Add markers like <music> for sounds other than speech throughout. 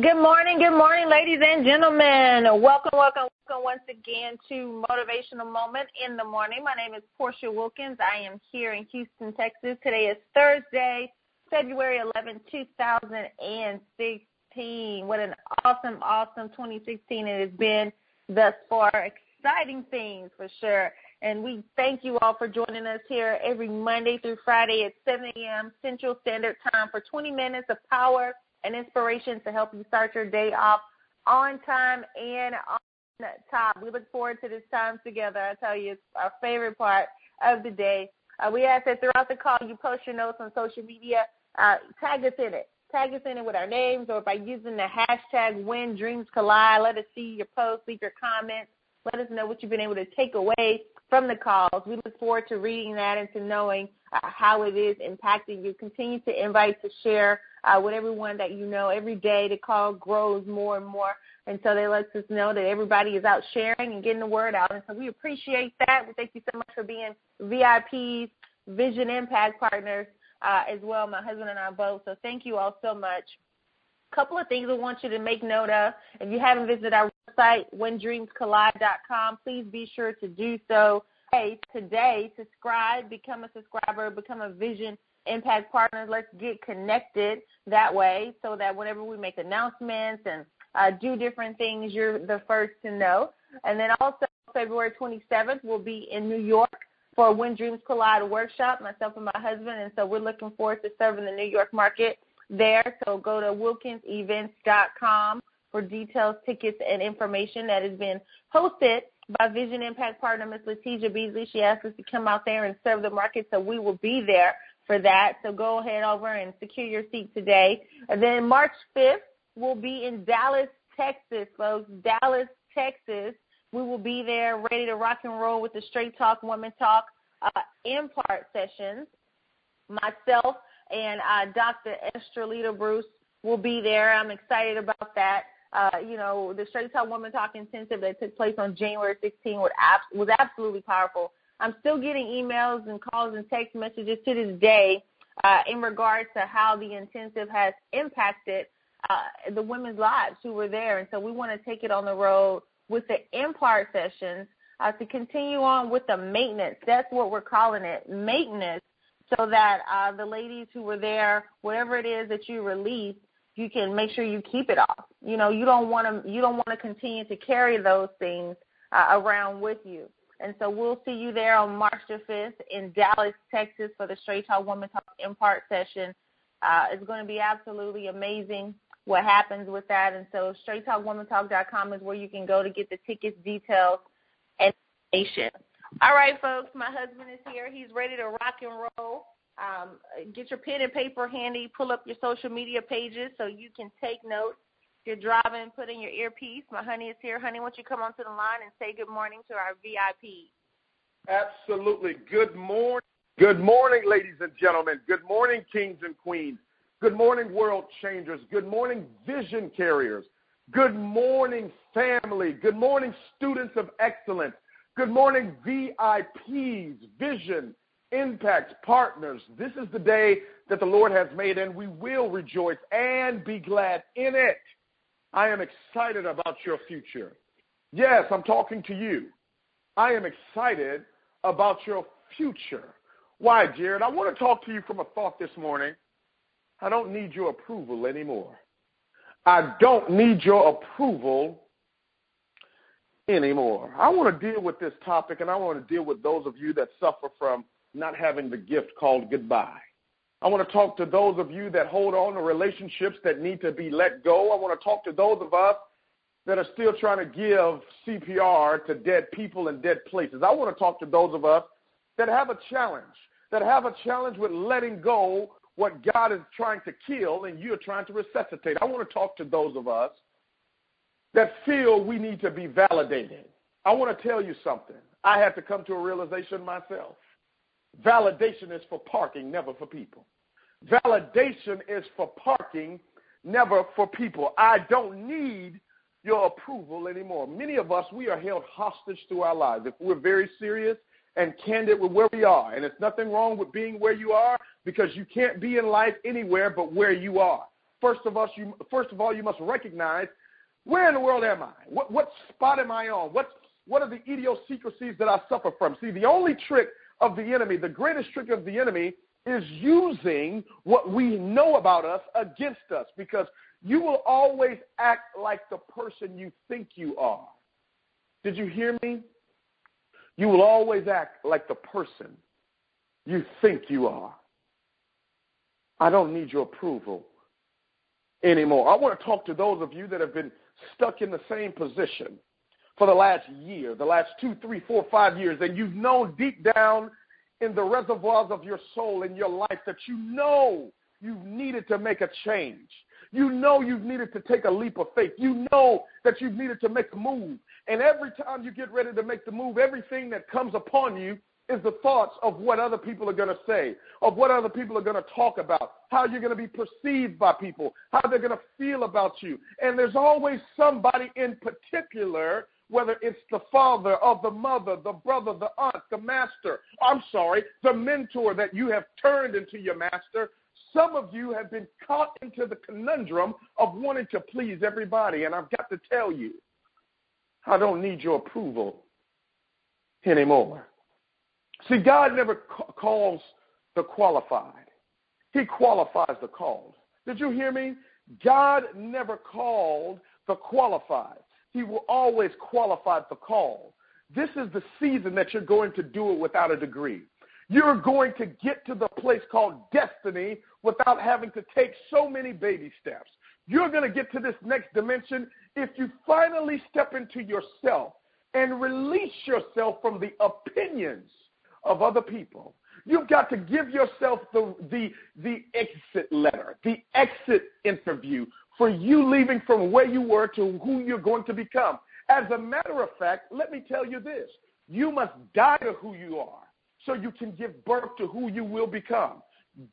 Good morning, good morning, ladies and gentlemen. Welcome, welcome, welcome once again to Motivational Moment in the Morning. My name is Portia Wilkins. I am here in Houston, Texas. Today is Thursday, February 11, 2016. What an awesome, awesome 2016 it has been thus far. Exciting things for sure. And we thank you all for joining us here every Monday through Friday at 7 a.m. Central Standard Time for 20 minutes of power and inspiration to help you start your day off on time and on top. We look forward to this time together. I tell you, it's our favorite part of the day. Uh, we ask that throughout the call you post your notes on social media. Uh, tag us in it. Tag us in it with our names or by using the hashtag When Dreams Collide. Let us see your posts, leave your comments. Let us know what you've been able to take away from the calls. We look forward to reading that and to knowing uh, how it is impacting you. Continue to invite to share uh, with everyone that you know every day. The call grows more and more. And so they let us know that everybody is out sharing and getting the word out. And so we appreciate that. We thank you so much for being VIPs, Vision Impact Partners uh, as well, my husband and I both. So thank you all so much. Couple of things I want you to make note of. If you haven't visited our website, whendreamscollide.com, please be sure to do so hey, today. Subscribe, become a subscriber, become a Vision Impact Partners. Let's get connected that way so that whenever we make announcements and uh, do different things, you're the first to know. And then also February 27th, we'll be in New York for a When Dreams Collide workshop, myself and my husband. And so we're looking forward to serving the New York market there. So go to wilkinsevents.com for details, tickets, and information that has been hosted by Vision Impact Partner Ms. Letitia Beasley. She asked us to come out there and serve the market, so we will be there for that. So go ahead over and secure your seat today. And then March 5th, we'll be in Dallas, Texas, folks. Dallas, Texas. We will be there ready to rock and roll with the Straight Talk, Woman Talk uh, Impart sessions. Myself and uh, Dr. Estrelita Bruce will be there. I'm excited about that. Uh, you know, the Straight Talk Woman Talk Intensive that took place on January 16 was, was absolutely powerful. I'm still getting emails and calls and text messages to this day uh, in regards to how the intensive has impacted uh, the women's lives who were there. And so we want to take it on the road with the impart sessions uh, to continue on with the maintenance. That's what we're calling it, maintenance, so that uh, the ladies who were there, whatever it is that you release, you can make sure you keep it off. You know, you don't want to you don't want to continue to carry those things uh, around with you. And so we'll see you there on March the 5th in Dallas, Texas for the Straight Talk Woman Talk Impart session. Uh, it's going to be absolutely amazing what happens with that. And so straighttalkwomantalk.com is where you can go to get the tickets, details, and information. All right, folks, my husband is here. He's ready to rock and roll. Um, get your pen and paper handy. Pull up your social media pages so you can take notes. You're driving, put in your earpiece. My honey is here. Honey, why don't you come onto the line and say good morning to our VIP? Absolutely. Good morning. Good morning, ladies and gentlemen. Good morning, kings and queens. Good morning, world changers. Good morning, vision carriers. Good morning, family. Good morning, students of excellence. Good morning, VIPs, vision, impact partners. This is the day that the Lord has made, and we will rejoice and be glad in it. I am excited about your future. Yes, I'm talking to you. I am excited about your future. Why, Jared? I want to talk to you from a thought this morning. I don't need your approval anymore. I don't need your approval anymore. I want to deal with this topic, and I want to deal with those of you that suffer from not having the gift called goodbye. I want to talk to those of you that hold on to relationships that need to be let go. I want to talk to those of us that are still trying to give CPR to dead people in dead places. I want to talk to those of us that have a challenge, that have a challenge with letting go what God is trying to kill and you're trying to resuscitate. I want to talk to those of us that feel we need to be validated. I want to tell you something. I had to come to a realization myself. Validation is for parking, never for people. Validation is for parking, never for people. I don't need your approval anymore. Many of us, we are held hostage to our lives. If we're very serious and candid with where we are, and it's nothing wrong with being where you are because you can't be in life anywhere but where you are. first of all, you first of all you must recognize where in the world am I? What what spot am I on? What what are the idiosyncrasies that I suffer from? See, the only trick of the enemy, the greatest trick of the enemy, is using what we know about us against us because you will always act like the person you think you are. Did you hear me? You will always act like the person you think you are. I don't need your approval anymore. I want to talk to those of you that have been stuck in the same position for the last year, the last two, three, four, five years, and you've known deep down in the reservoirs of your soul in your life that you know you've needed to make a change. You know you've needed to take a leap of faith. You know that you've needed to make a move. And every time you get ready to make the move, everything that comes upon you is the thoughts of what other people are going to say, of what other people are going to talk about, how you're going to be perceived by people, how they're going to feel about you. And there's always somebody in particular, whether it's the father or the mother, the brother, the aunt, the master, I'm sorry, the mentor that you have turned into your master. Some of you have been caught into the conundrum of wanting to please everybody. And I've got to tell you, I don't need your approval anymore. See, God never ca- calls the qualified. He qualifies the called. Did you hear me? God never called the qualified. He will always qualify the call. This is the season that you're going to do it without a degree. You're going to get to the place called destiny without having to take so many baby steps. You're going to get to this next dimension if you finally step into yourself and release yourself from the opinions of other people. You've got to give yourself the, the, the exit letter, the exit interview for you leaving from where you were to who you're going to become. As a matter of fact, let me tell you this you must die to who you are so you can give birth to who you will become.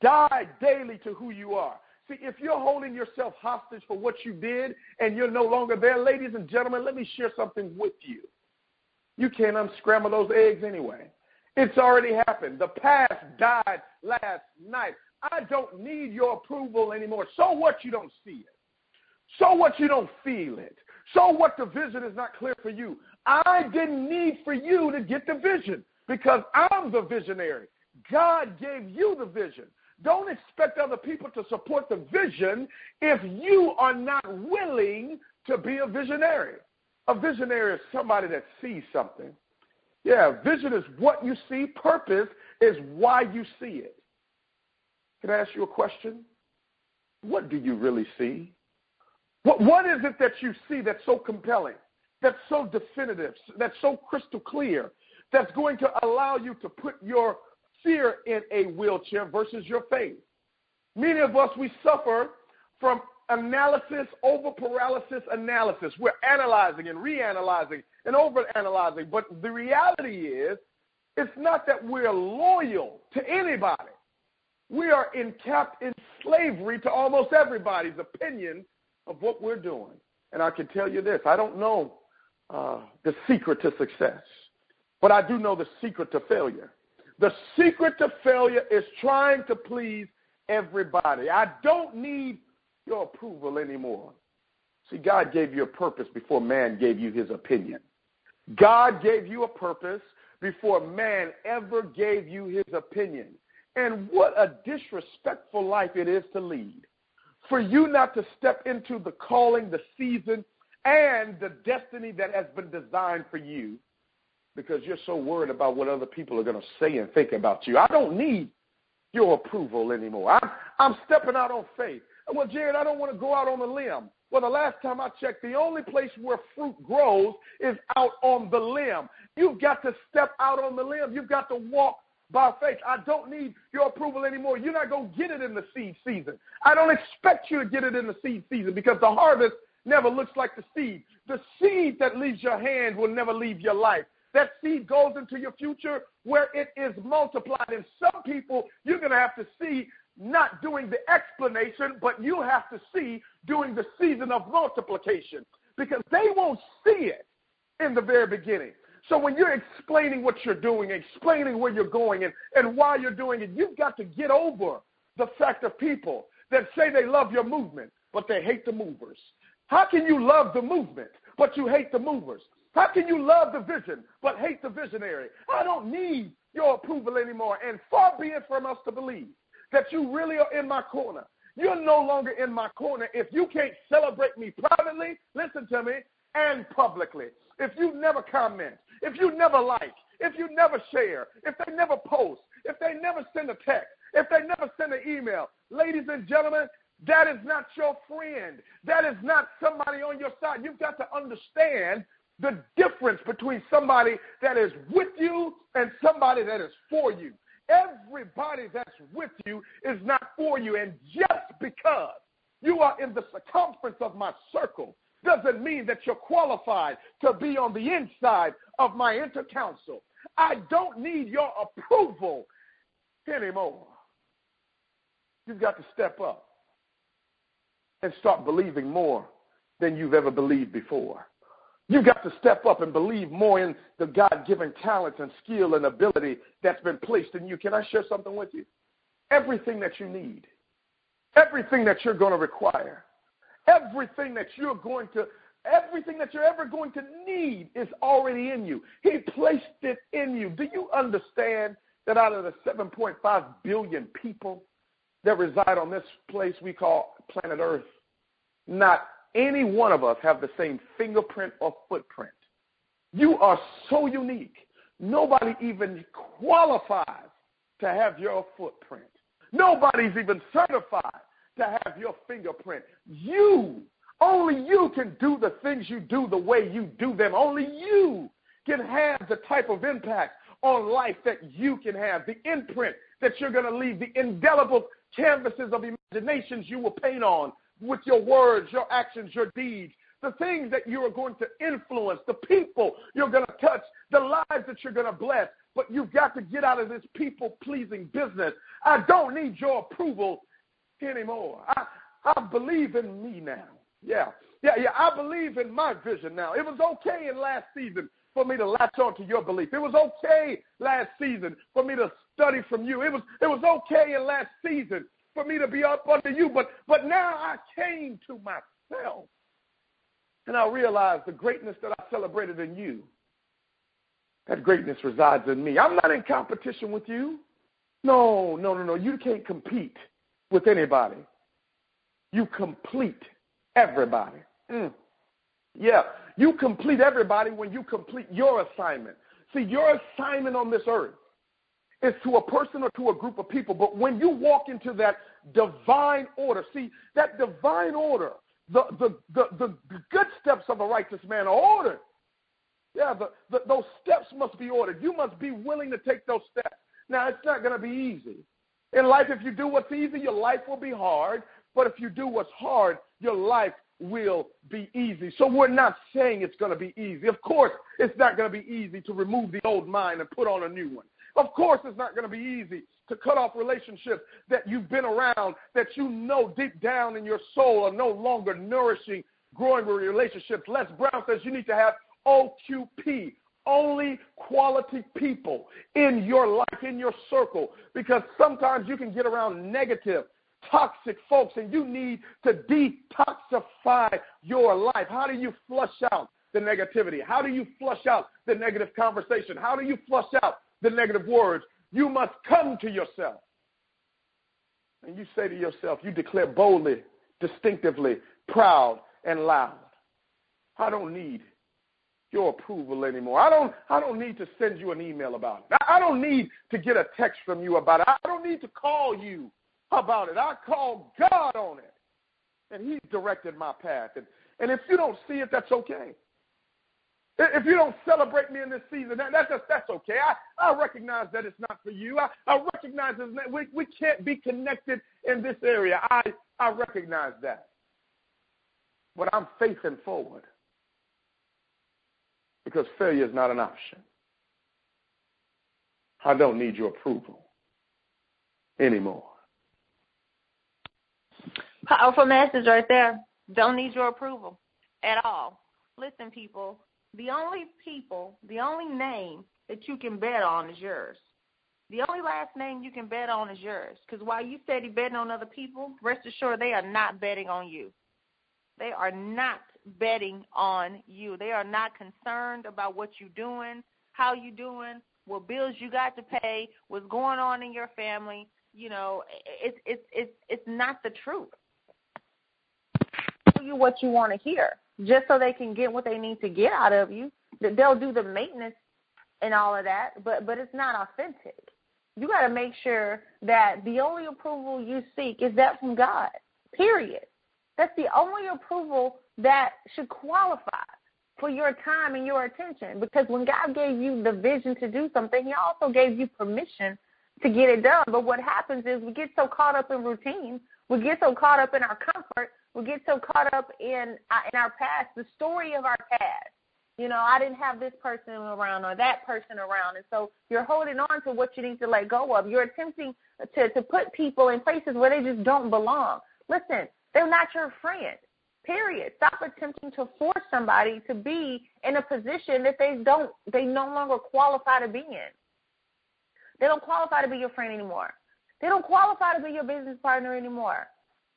Die daily to who you are. See, if you're holding yourself hostage for what you did and you're no longer there, ladies and gentlemen, let me share something with you. You can't unscramble those eggs anyway. It's already happened. The past died last night. I don't need your approval anymore. So what you don't see it? So what you don't feel it? So what the vision is not clear for you? I didn't need for you to get the vision because I'm the visionary. God gave you the vision. Don't expect other people to support the vision if you are not willing to be a visionary. A visionary is somebody that sees something yeah, vision is what you see, purpose is why you see it. Can I ask you a question? What do you really see? What, what is it that you see that's so compelling, that's so definitive, that's so crystal clear, that's going to allow you to put your fear in a wheelchair versus your faith? Many of us, we suffer from analysis over paralysis analysis. We're analyzing and reanalyzing and overanalyzing. But the reality is, it's not that we're loyal to anybody. We are encapped in slavery to almost everybody's opinion of what we're doing. And I can tell you this I don't know uh, the secret to success, but I do know the secret to failure. The secret to failure is trying to please everybody. I don't need your approval anymore. See, God gave you a purpose before man gave you his opinion. God gave you a purpose before man ever gave you his opinion. And what a disrespectful life it is to lead. For you not to step into the calling, the season, and the destiny that has been designed for you because you're so worried about what other people are going to say and think about you. I don't need your approval anymore. I'm, I'm stepping out on faith. Well, Jared, I don't want to go out on a limb. Well, the last time I checked, the only place where fruit grows is out on the limb. You've got to step out on the limb. You've got to walk by faith. I don't need your approval anymore. You're not going to get it in the seed season. I don't expect you to get it in the seed season because the harvest never looks like the seed. The seed that leaves your hand will never leave your life. That seed goes into your future where it is multiplied. And some people, you're going to have to see not doing the explanation, but you have to see during the season of multiplication because they won't see it in the very beginning. So when you're explaining what you're doing, explaining where you're going and, and why you're doing it, you've got to get over the fact of people that say they love your movement, but they hate the movers? How can you love the movement, but you hate the movers? How can you love the vision, but hate the visionary? I don't need your approval anymore. And far be it from us to believe that you really are in my corner. You're no longer in my corner if you can't celebrate me privately, listen to me, and publicly. If you never comment, if you never like, if you never share, if they never post, if they never send a text, if they never send an email, ladies and gentlemen, that is not your friend. That is not somebody on your side. You've got to understand the difference between somebody that is with you and somebody that is for you. Everybody that's with you is not for you. And just because you are in the circumference of my circle doesn't mean that you're qualified to be on the inside of my intercouncil. I don't need your approval anymore. You've got to step up and start believing more than you've ever believed before. You've got to step up and believe more in the God given talent and skill and ability that's been placed in you. Can I share something with you? Everything that you need, everything that you're going to require, everything that you're going to, everything that you're ever going to need is already in you. He placed it in you. Do you understand that out of the 7.5 billion people that reside on this place we call planet Earth, not any one of us have the same fingerprint or footprint. You are so unique. Nobody even qualifies to have your footprint. Nobody's even certified to have your fingerprint. You, only you can do the things you do the way you do them. Only you can have the type of impact on life that you can have, the imprint that you're going to leave, the indelible canvases of imaginations you will paint on, with your words, your actions, your deeds, the things that you are going to influence, the people you're going to touch, the lives that you're going to bless. But you've got to get out of this people pleasing business. I don't need your approval anymore. I, I believe in me now. Yeah. Yeah, yeah, I believe in my vision now. It was okay in last season for me to latch on to your belief. It was okay last season for me to study from you. It was it was okay in last season for me to be up under you. But but now I came to myself. And I realized the greatness that I celebrated in you. That greatness resides in me. I'm not in competition with you. No, no, no, no. You can't compete with anybody. You complete everybody. Mm. Yeah, you complete everybody when you complete your assignment. See, your assignment on this earth is to a person or to a group of people. But when you walk into that divine order, see, that divine order, the, the, the, the good steps of a righteous man are ordered. Yeah, the, the, those steps must be ordered. You must be willing to take those steps. Now, it's not going to be easy. In life, if you do what's easy, your life will be hard. But if you do what's hard, your life will be easy. So we're not saying it's going to be easy. Of course, it's not going to be easy to remove the old mind and put on a new one. Of course, it's not going to be easy to cut off relationships that you've been around that you know deep down in your soul are no longer nourishing, growing relationships. Les Brown says you need to have OQP, only quality people in your life, in your circle, because sometimes you can get around negative, toxic folks, and you need to detoxify your life. How do you flush out the negativity? How do you flush out the negative conversation? How do you flush out the negative words. You must come to yourself. And you say to yourself, you declare boldly, distinctively, proud, and loud. I don't need your approval anymore. I don't, I don't need to send you an email about it. I don't need to get a text from you about it. I don't need to call you about it. I call God on it. And he directed my path. And, and if you don't see it, that's okay. If you don't celebrate me in this season, that, that's just, that's okay. I, I recognize that it's not for you. I, I recognize that we, we can't be connected in this area. I, I recognize that. But I'm facing forward because failure is not an option. I don't need your approval anymore. Powerful message right there. Don't need your approval at all. Listen, people, the only people, the only name that you can bet on is yours. The only last name you can bet on is yours. Because while you steady betting on other people, rest assured they are not betting on you. They are not betting on you. They are not concerned about what you're doing, how you're doing, what bills you got to pay, what's going on in your family. You know, it's it's it's it's not the truth. Tell you what you want to hear, just so they can get what they need to get out of you. They'll do the maintenance and all of that, but but it's not authentic. You got to make sure that the only approval you seek is that from God. Period. That's the only approval that should qualify for your time and your attention. Because when God gave you the vision to do something, He also gave you permission to get it done. But what happens is we get so caught up in routine, we get so caught up in our comfort, we get so caught up in uh, in our past, the story of our past. You know, I didn't have this person around or that person around, and so you're holding on to what you need to let go of. You're attempting to to put people in places where they just don't belong. Listen, they're not your friend. Period. Stop attempting to force somebody to be in a position that they don't they no longer qualify to be in. They don't qualify to be your friend anymore. They don't qualify to be your business partner anymore.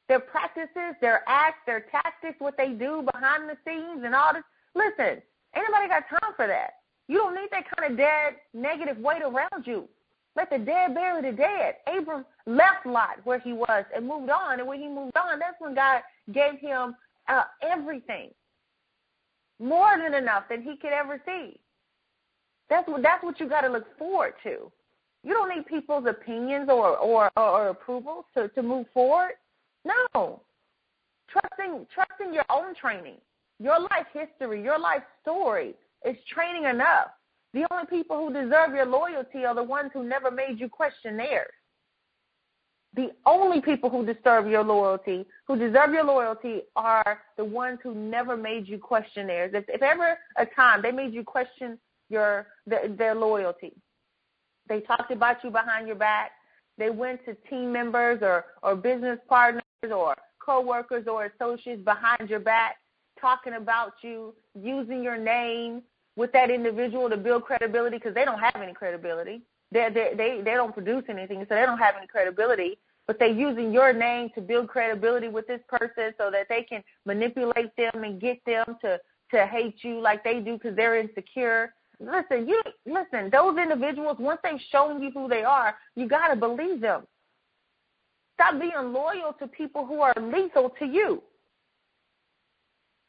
Their practices, their acts, their tactics, what they do behind the scenes and all this. Listen, anybody got time for that. You don't need that kind of dead negative weight around you. Let the dead bury the dead. Abram left Lot where he was and moved on. And when he moved on, that's when God gave him uh, everything, more than enough that he could ever see. That's what that's what you got to look forward to. You don't need people's opinions or or or, or approvals to to move forward. No, trusting trusting your own training, your life history, your life story is training enough. The only people who deserve your loyalty are the ones who never made you question theirs. The only people who deserve your loyalty, who deserve your loyalty, are the ones who never made you question theirs. If, if ever a time they made you question your their, their loyalty, they talked about you behind your back. They went to team members or or business partners or coworkers or associates behind your back, talking about you, using your name, with that individual to build credibility because they don't have any credibility. They they they they don't produce anything, so they don't have any credibility. But they're using your name to build credibility with this person so that they can manipulate them and get them to to hate you like they do because they're insecure. Listen, you listen. Those individuals, once they've shown you who they are, you gotta believe them. Stop being loyal to people who are lethal to you.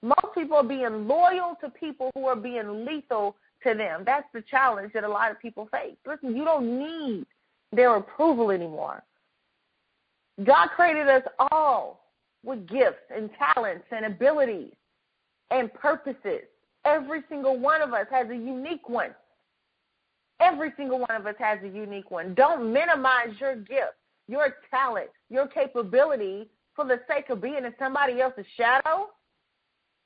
Most people are being loyal to people who are being lethal to them. That's the challenge that a lot of people face. Listen, you don't need their approval anymore. God created us all with gifts and talents and abilities and purposes. Every single one of us has a unique one. Every single one of us has a unique one. Don't minimize your gift, your talent, your capability for the sake of being in somebody else's shadow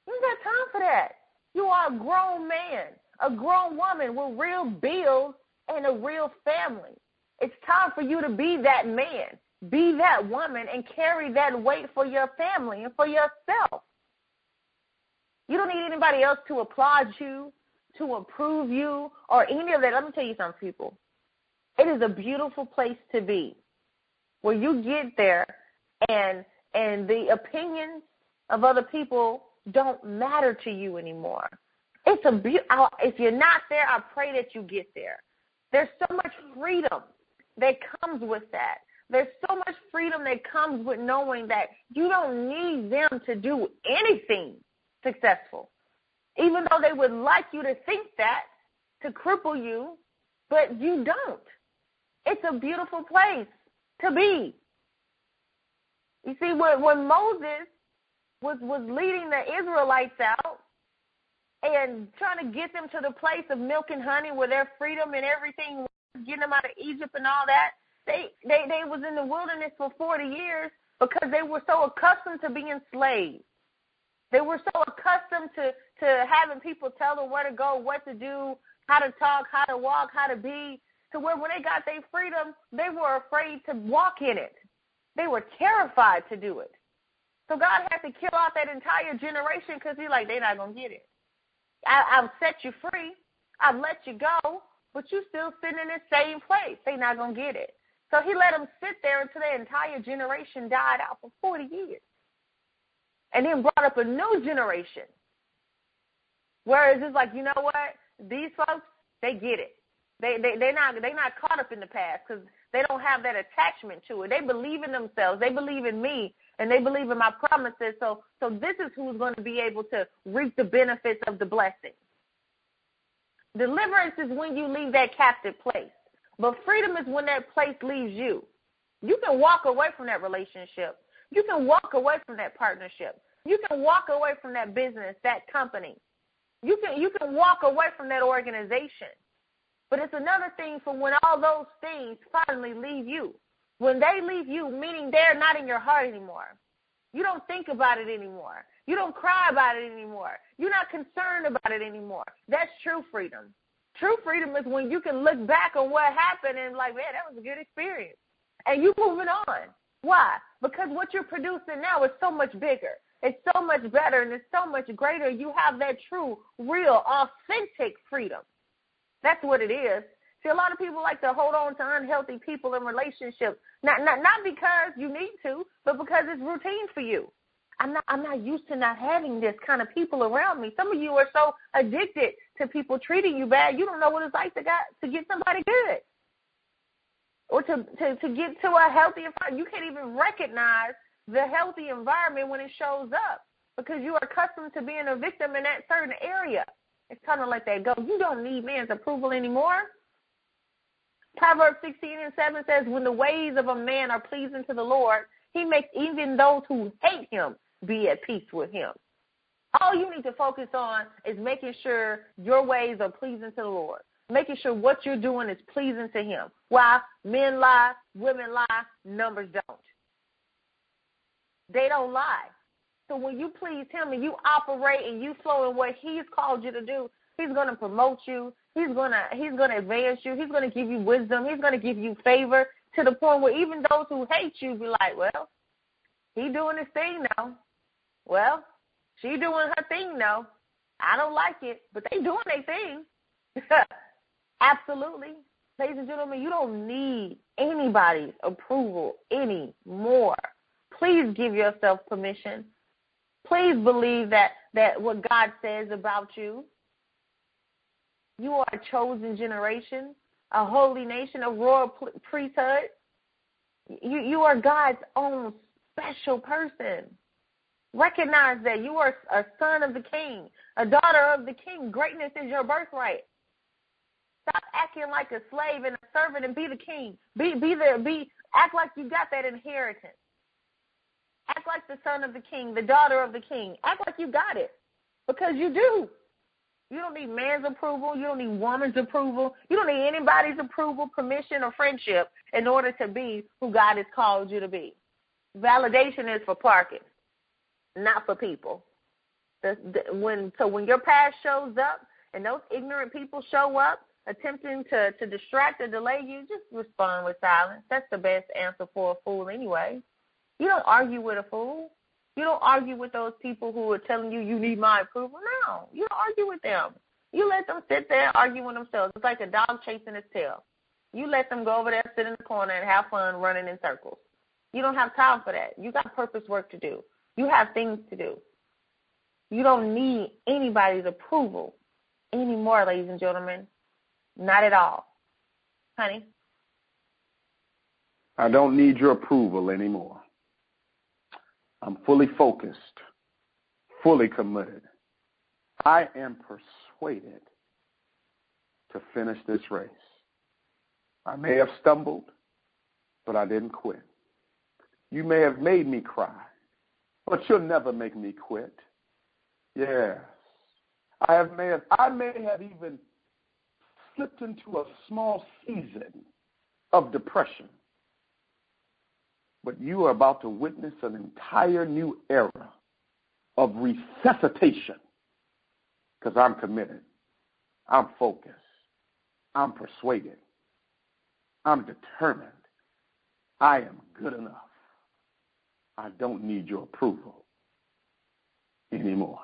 you got time for that. You are a grown man, a grown woman with real bills and a real family. It's time for you to be that man, be that woman, and carry that weight for your family and for yourself. You don't need anybody else to applaud you, to approve you, or any of that. Let me tell you something, people. It is a beautiful place to be, where you get there and and the opinions of other people don't matter to you anymore. It's a be- if you're not there, I pray that you get there. There's so much freedom that comes with that. There's so much freedom that comes with knowing that you don't need them to do anything successful. Even though they would like you to think that to cripple you, but you don't. It's a beautiful place to be. You see, when, when Moses was was leading the Israelites out and trying to get them to the place of milk and honey where their freedom and everything getting them out of Egypt and all that. They they they was in the wilderness for 40 years because they were so accustomed to being slaves. They were so accustomed to to having people tell them where to go, what to do, how to talk, how to walk, how to be, to where when they got their freedom, they were afraid to walk in it. They were terrified to do it. So God had to kill off that entire generation because He's like, they're not gonna get it. I, I've set you free. I've let you go, but you still sitting in the same place. They're not gonna get it. So He let them sit there until their entire generation died out for 40 years. and then brought up a new generation. Whereas it's like, you know what? These folks, they get it. They they they're not they not caught up in the past because they don't have that attachment to it. They believe in themselves. They believe in me, and they believe in my promises. So so this is who's going to be able to reap the benefits of the blessing. Deliverance is when you leave that captive place, but freedom is when that place leaves you. You can walk away from that relationship. You can walk away from that partnership. You can walk away from that business, that company. You can you can walk away from that organization. But it's another thing for when all those things finally leave you. When they leave you, meaning they're not in your heart anymore. You don't think about it anymore. You don't cry about it anymore. You're not concerned about it anymore. That's true freedom. True freedom is when you can look back on what happened and like, man, that was a good experience. And you're moving on. Why? Because what you're producing now is so much bigger. It's so much better and it's so much greater. You have that true, real, authentic freedom. That's what it is. See, a lot of people like to hold on to unhealthy people in relationships, not not not because you need to, but because it's routine for you. I'm not I'm not used to not having this kind of people around me. Some of you are so addicted to people treating you bad, you don't know what it's like to get to get somebody good. Or to, to, to get to a healthy environment. You can't even recognize the healthy environment when it shows up because you are accustomed to being a victim in that certain area. It's time to let that go. You don't need man's approval anymore. Proverbs 16 and 7 says, When the ways of a man are pleasing to the Lord, he makes even those who hate him be at peace with him. All you need to focus on is making sure your ways are pleasing to the Lord, making sure what you're doing is pleasing to him. Why? Men lie, women lie, numbers don't. They don't lie. So when you please him and you operate and you flow in what he's called you to do, he's going to promote you. He's going to he's going to advance you. He's going to give you wisdom. He's going to give you favor to the point where even those who hate you be like, well, he doing his thing now. Well, she doing her thing now. I don't like it, but they doing their thing. <laughs> Absolutely. Ladies and gentlemen, you don't need anybody's approval anymore. Please give yourself permission Please believe that, that what God says about you. You are a chosen generation, a holy nation, a royal priesthood. You, you are God's own special person. Recognize that you are a son of the king, a daughter of the king. Greatness is your birthright. Stop acting like a slave and a servant and be the king. Be be the be act like you got that inheritance. Act like the son of the king, the daughter of the king. Act like you got it because you do. You don't need man's approval. You don't need woman's approval. You don't need anybody's approval, permission, or friendship in order to be who God has called you to be. Validation is for parking, not for people. The, the, when so when your past shows up and those ignorant people show up attempting to to distract or delay you, just respond with silence. That's the best answer for a fool anyway. You don't argue with a fool. You don't argue with those people who are telling you you need my approval. No, you don't argue with them. You let them sit there arguing themselves. It's like a dog chasing its tail. You let them go over there, sit in the corner, and have fun running in circles. You don't have time for that. You got purpose work to do. You have things to do. You don't need anybody's approval anymore, ladies and gentlemen. Not at all. Honey? I don't need your approval anymore. I'm fully focused, fully committed. I am persuaded to finish this race. I may have stumbled, but I didn't quit. You may have made me cry, but you'll never make me quit. Yes. I have may have I may have even slipped into a small season of depression but you are about to witness an entire new era of resuscitation because I'm committed. I'm focused. I'm persuaded. I'm determined. I am good enough. I don't need your approval anymore.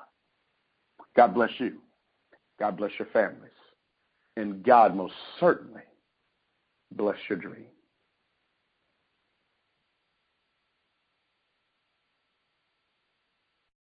God bless you. God bless your families. And God most certainly bless your dreams.